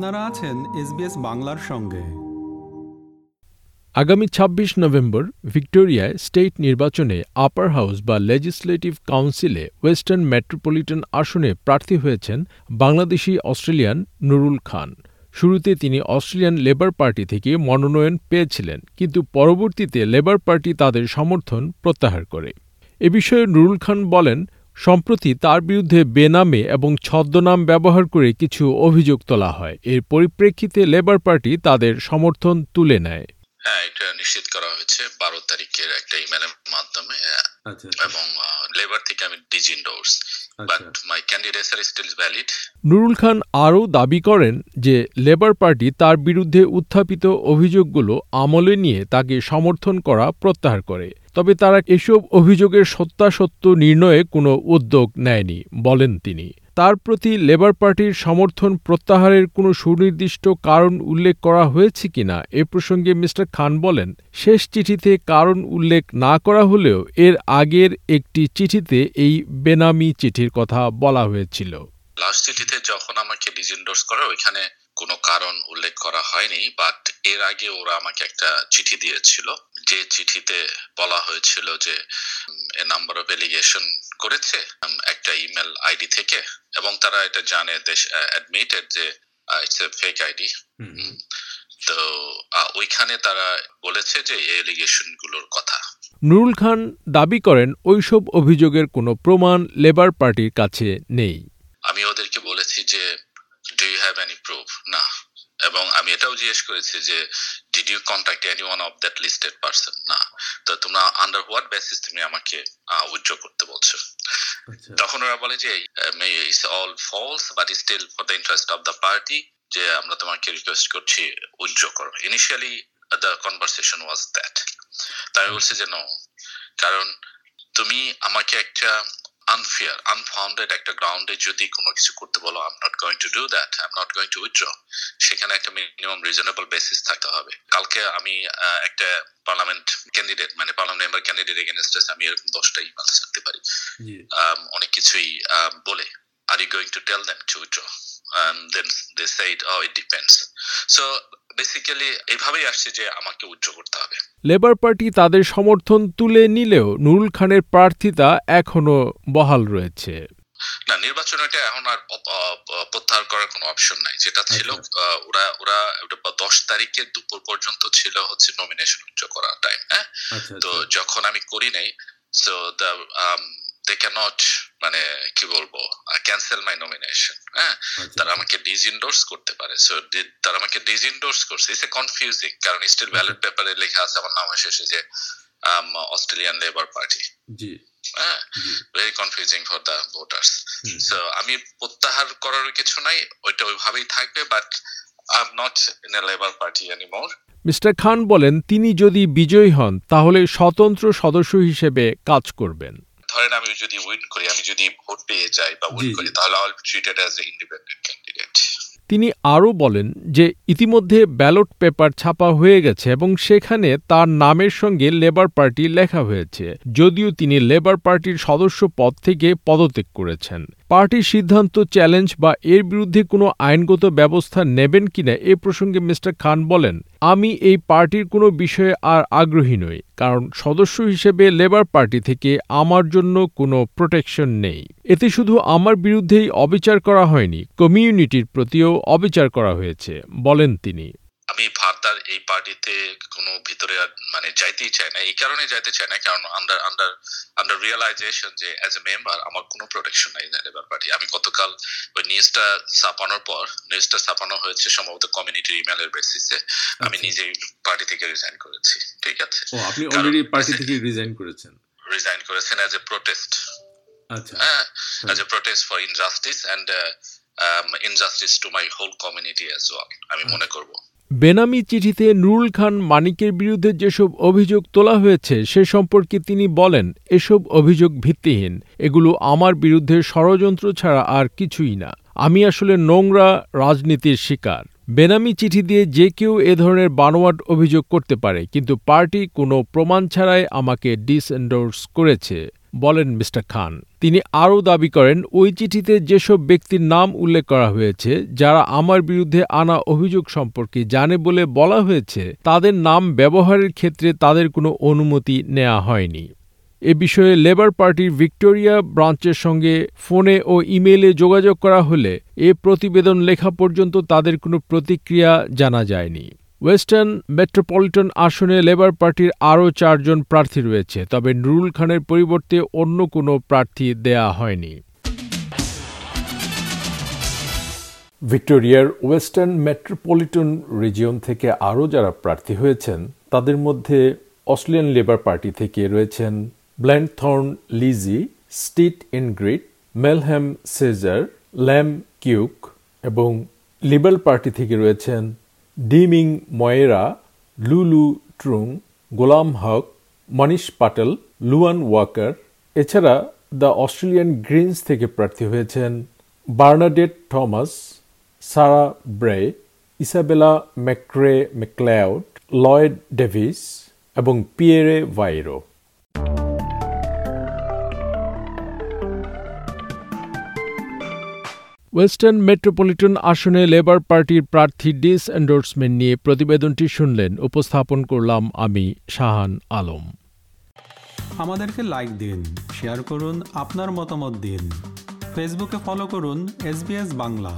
আপনারা আছেন এসবিএস বাংলার সঙ্গে। আগামী ২৬ নভেম্বর ভিক্টোরিয়ায় স্টেট নির্বাচনে আপার হাউস বা লেজিসলেটিভ কাউন্সিলে ওয়েস্টার্ন মেট্রোপলিটন আসনে প্রার্থী হয়েছেন বাংলাদেশি অস্ট্রেলিয়ান নুরুল খান। শুরুতে তিনি অস্ট্রেলিয়ান লেবার পার্টি থেকে মনোনয়ন পেয়েছিলেন, কিন্তু পরবর্তীতে লেবার পার্টি তাদের সমর্থন প্রত্যাহার করে। এ বিষয়ে নুরুল খান বলেন সম্প্রতি তার বিরুদ্ধে বেনামে এবং ছদ্মনাম ব্যবহার করে কিছু অভিযোগ তোলা হয়। এর পরিপ্রেক্ষিতে লেবার পার্টি তাদের সমর্থন তুলে নেয়। হ্যাঁ এটা নিশ্চিত করা হয়েছে। বারো তারিখের একটা ইমেলের মাধ্যমে আচ্ছা এবং লেবার থেকে আমি disendorse but my candidates still valid Nurul Khan আরও দাবি করেন যে লেবার পার্টি তার বিরুদ্ধে উত্থাপিত অভিযোগগুলো আমলে নিয়ে তাকে সমর্থন করা প্রত্যাহার করে। তবে তারা এসব অভিযোগের সত্যাসত্য নির্ণয়ে কোনো উদ্যোগ নেয়নি বলেন তিনি। তার প্রতি লেবার পার্টির সমর্থন প্রত্যাহারের কোনো সুনির্দিষ্ট কারণ উল্লেখ করা হয়েছে কিনা এ প্রসঙ্গে মিস্টার খান বলেন, শেষ চিঠিতে কারণ উল্লেখ না করা হলেও এর আগের একটি চিঠিতে এই বেনামি চিঠির কথা বলা হয়েছিল। লাস্ট চিঠিতে যখন আমাকে ডিজেন্ডোর্স করে, ওইখানে কোনো কারণ উল্লেখ করা হয়নি, বাট এর আগে ওরা আমাকে একটা চিঠি দিয়েছিল। যে চিঠিতে বলা হয়েছিল যে এ নাম্বার অফ এলিগেশন করেছে একটা ইমেল আইডি থেকে এবং তারা এটা জানে দেশ অ্যাডমিটেড যে ইটস এ ফেক আইডি তো ওইখানে তারা বলেছে যে এই এলিগেশনগুলোর কথা। নুরুল খান দাবি করেন ওইসব অভিযোগের কোনো প্রমাণ লেবার পার্টির কাছে নেই। আমি ওদেরকে বলেছি যে do you have any proof না। এবং আমি এটাও জিজ্ঞেস করেছি যে did you contact any one of that listed person না। তো তোমরা আন্ডার হোয়াট বেসিস তুমি আমাকে উজ্জ্ব করতে বলছো? তখন ওরা বলে যে it's all false but still for the interest of the party যে আমরা তোমাকে রিকোয়েস্ট করছি উজ্জ্ব করো। Initially the conversation was that তাই বলছে যে নো কারণ তুমি আমাকে একটা আনফেয়ার আনফাউন্ডেড একটা গ্রাউন্ডে যদি কোনো কিছু করতে বলো I'm not going to do that I am not going to withdraw সেখানে একটা মিনিমাম রিজনেবল বেসিস থাকতে হবে। কালকে আমি একটা পার্লামেন্ট ক্যান্ডিডেট মানে পার্লামেন্ট মেম্বার ক্যান্ডিডেট এগেনস্ট আমি এরকম দশটা ইমেল ছাড়তে পারি। অনেক কিছুই বলে। Are you going to tell them to withdraw then they said oh it depends so basically এইভাবেই আসছে যে আমাকে উচ্চ করতে হবে। লেবার পার্টি তাদের সমর্থন তুলে নিলেও নুরুল খানের প্রার্থিতা এখনও বহাল রয়েছে। না নির্বাচন এটা এখন আর প্রত্যাহার করার কোনো অপশন নাই। যেটা ছিল ওরা ওরা দশ তারিখে দুপুর পর্যন্ত ছিল হচ্ছে নমিনেশন উচ্চ করার টাইম হ্যাঁ? তো যখন আমি করি নাই সো দ্য দে ক্যানট মানে কি বলব ক্যান্সেল মাই নমিনেশন হ্যাঁ? তারা আমাকে ডিজইন্ডোর্স করতে পারে। সো তারা আমাকে ডিজইন্ডোর্স করছে। ইটস এ কনফিউজিং কারণ স্টিল ব্যালট পেপারে লেখা আছে আমার নাম শেষে যে অস্ট্রেলিয়ান লেবার পার্টি জি। হ্যাঁ? Very confusing for the voters so আমি প্রত্যাহার করার কিছু নাই ওইটা ওইভাবেই থাকবে but I am not in a Labour party anymore mister Khan বলেন তিনি যদি বিজয়ী হন তাহলে স্বতন্ত্র সদস্য হিসেবে কাজ করবেন। ধরেন আমি যদি উইন করি আমি যদি ভোট পেয়ে যাই বা উইন করি তাহলে I will treated as a independent candidate তিনি আরও বলেন যে ইতিমধ্যে ব্যালট পেপার ছাপা হয়ে গেছে এবং সেখানে তার নামের সঙ্গে লেবার পার্টি লেখা হয়েছে যদিও তিনি লেবার পার্টির সদস্য পদ থেকে পদত্যাগ করেছেন। পার্টির সিদ্ধান্ত, চ্যালেঞ্জ বা এর বিরুদ্ধে কোনো আইনগত ব্যবস্থা নেবেন কিনা এ প্রসঙ্গে মিস্টার খান বলেন, আমি এই পার্টির কোনো বিষয়ে আর আগ্রহী নই, কারণ সদস্য হিসেবে লেবার পার্টি থেকে আমার জন্য কোনো প্রোটেকশন নেই। এতে শুধু আমার বিরুদ্ধেই অবিচার করা হয়নি, কমিউনিটির প্রতিও অবিচার করা হয়েছে, বলেন তিনি। আমি ফার্দার এই পার্টিতে কোনো ভিতরে মানে যাইতেই চাই না। এই কারণে যাইতে চাই না কারণ আন্ডার আন্ডার আন্ডার রিয়েলাইজেশন যে অ্যাজ এ মেম্বার আমার কোনো প্রোটেকশন নাই লেবার পার্টি আমি গতকাল ওই নিউজটা ছাপানোর পর নিউজটা ছাপানো হয়েছে সম্ভবত কমিউনিটি ইমেলের বেসিসে আমি নিজেই পার্টি থেকে রিজাইন করেছি ঠিক আছে? ও আপনি অলরেডি পার্টি থেকে রিজাইন করেছেন? রিজাইন করেছেন অ্যাজ এ প্রোটেস্ট আচ্ছা। As a protest for injustice and injustice to my whole community as well আমি মনে করব। বেনামি চিঠিতে নুরুল খান মানিকের বিরুদ্ধে যেসব অভিযোগ তোলা হয়েছে, সে সম্পর্কে তিনি বলেন, এসব অভিযোগ ভিত্তিহীন। এগুলো আমার বিরুদ্ধে ষড়যন্ত্র ছাড়া আর কিছুই না। আমি আসলে নোংরা রাজনীতির শিকার। বেনামি চিঠি দিয়ে যে কেউ এ ধরনের বানোয়াট অভিযোগ করতে পারে, কিন্তু পার্টি কোনো প্রমাণ ছাড়াই আমাকে ডিসএন্ডোর্স করেছে। বলেন মিস্টার খান, তিনি আরও দাবি করেন, ওই চিঠিতে যেসব ব্যক্তির নাম উল্লেখ করা হয়েছে, যারা আমার বিরুদ্ধে আনা অভিযোগ সম্পর্কে জানে বলে বলা হয়েছে, তাদের নাম ব্যবহারের ক্ষেত্রে তাদের কোনো অনুমতি নেওয়া হয়নি। এ বিষয়ে লেবার পার্টির ভিক্টোরিয়া ব্রাঞ্চের সঙ্গে ফোনে ও ইমেইলে যোগাযোগ করা হলে এ প্রতিবেদন লেখা পর্যন্ত তাদের কোনো প্রতিক্রিয়া জানা যায়নি। ওয়েস্টার্ন মেট্রোপলিটন আসনে লেবার পার্টির আরও চারজন প্রার্থী রয়েছে, তবে নুরুল খানের পরিবর্তে অন্য কোনো প্রার্থী দেয়া হয়নি। ভিক্টোরিয়ার ওয়েস্টার্ন মেট্রোপলিটন রিজিয়ন থেকে আরও যারা প্রার্থী হয়েছেন, তাদের মধ্যে অস্ট্রেলিয়ান লেবার পার্টি থেকে রয়েছেন Blandthorn Lizzie, Stitt Ingrid, Melhem Cesar, Lam Kiuk এবং লিবারেল পার্টি থেকে রয়েছেন Deeming Moira Luu Trung Golam Haque Manish Patel Luan Walker এছাড়া দ্য অস্ট্রেলিয়ান গ্রিনস থেকে প্রার্থী হয়েছেন Bernadette Thomas Sarah Bray Isabella McRae McLeod Lloyd Davis এবং Pierre ভাইরো western metropolitan আসনে labour পার্টির প্রার্থী ডিস এন্ডোর্সমেন্ট নিয়ে প্রতিবেদনটি শুনলেন, উপস্থাপন করলাম আমি শাহান আলম। আমাদেরকে লাইক দিন শেয়ার করুন, আপনার মতামত দিন। ফেসবুকে ফলো করুন এসবিএস বাংলা।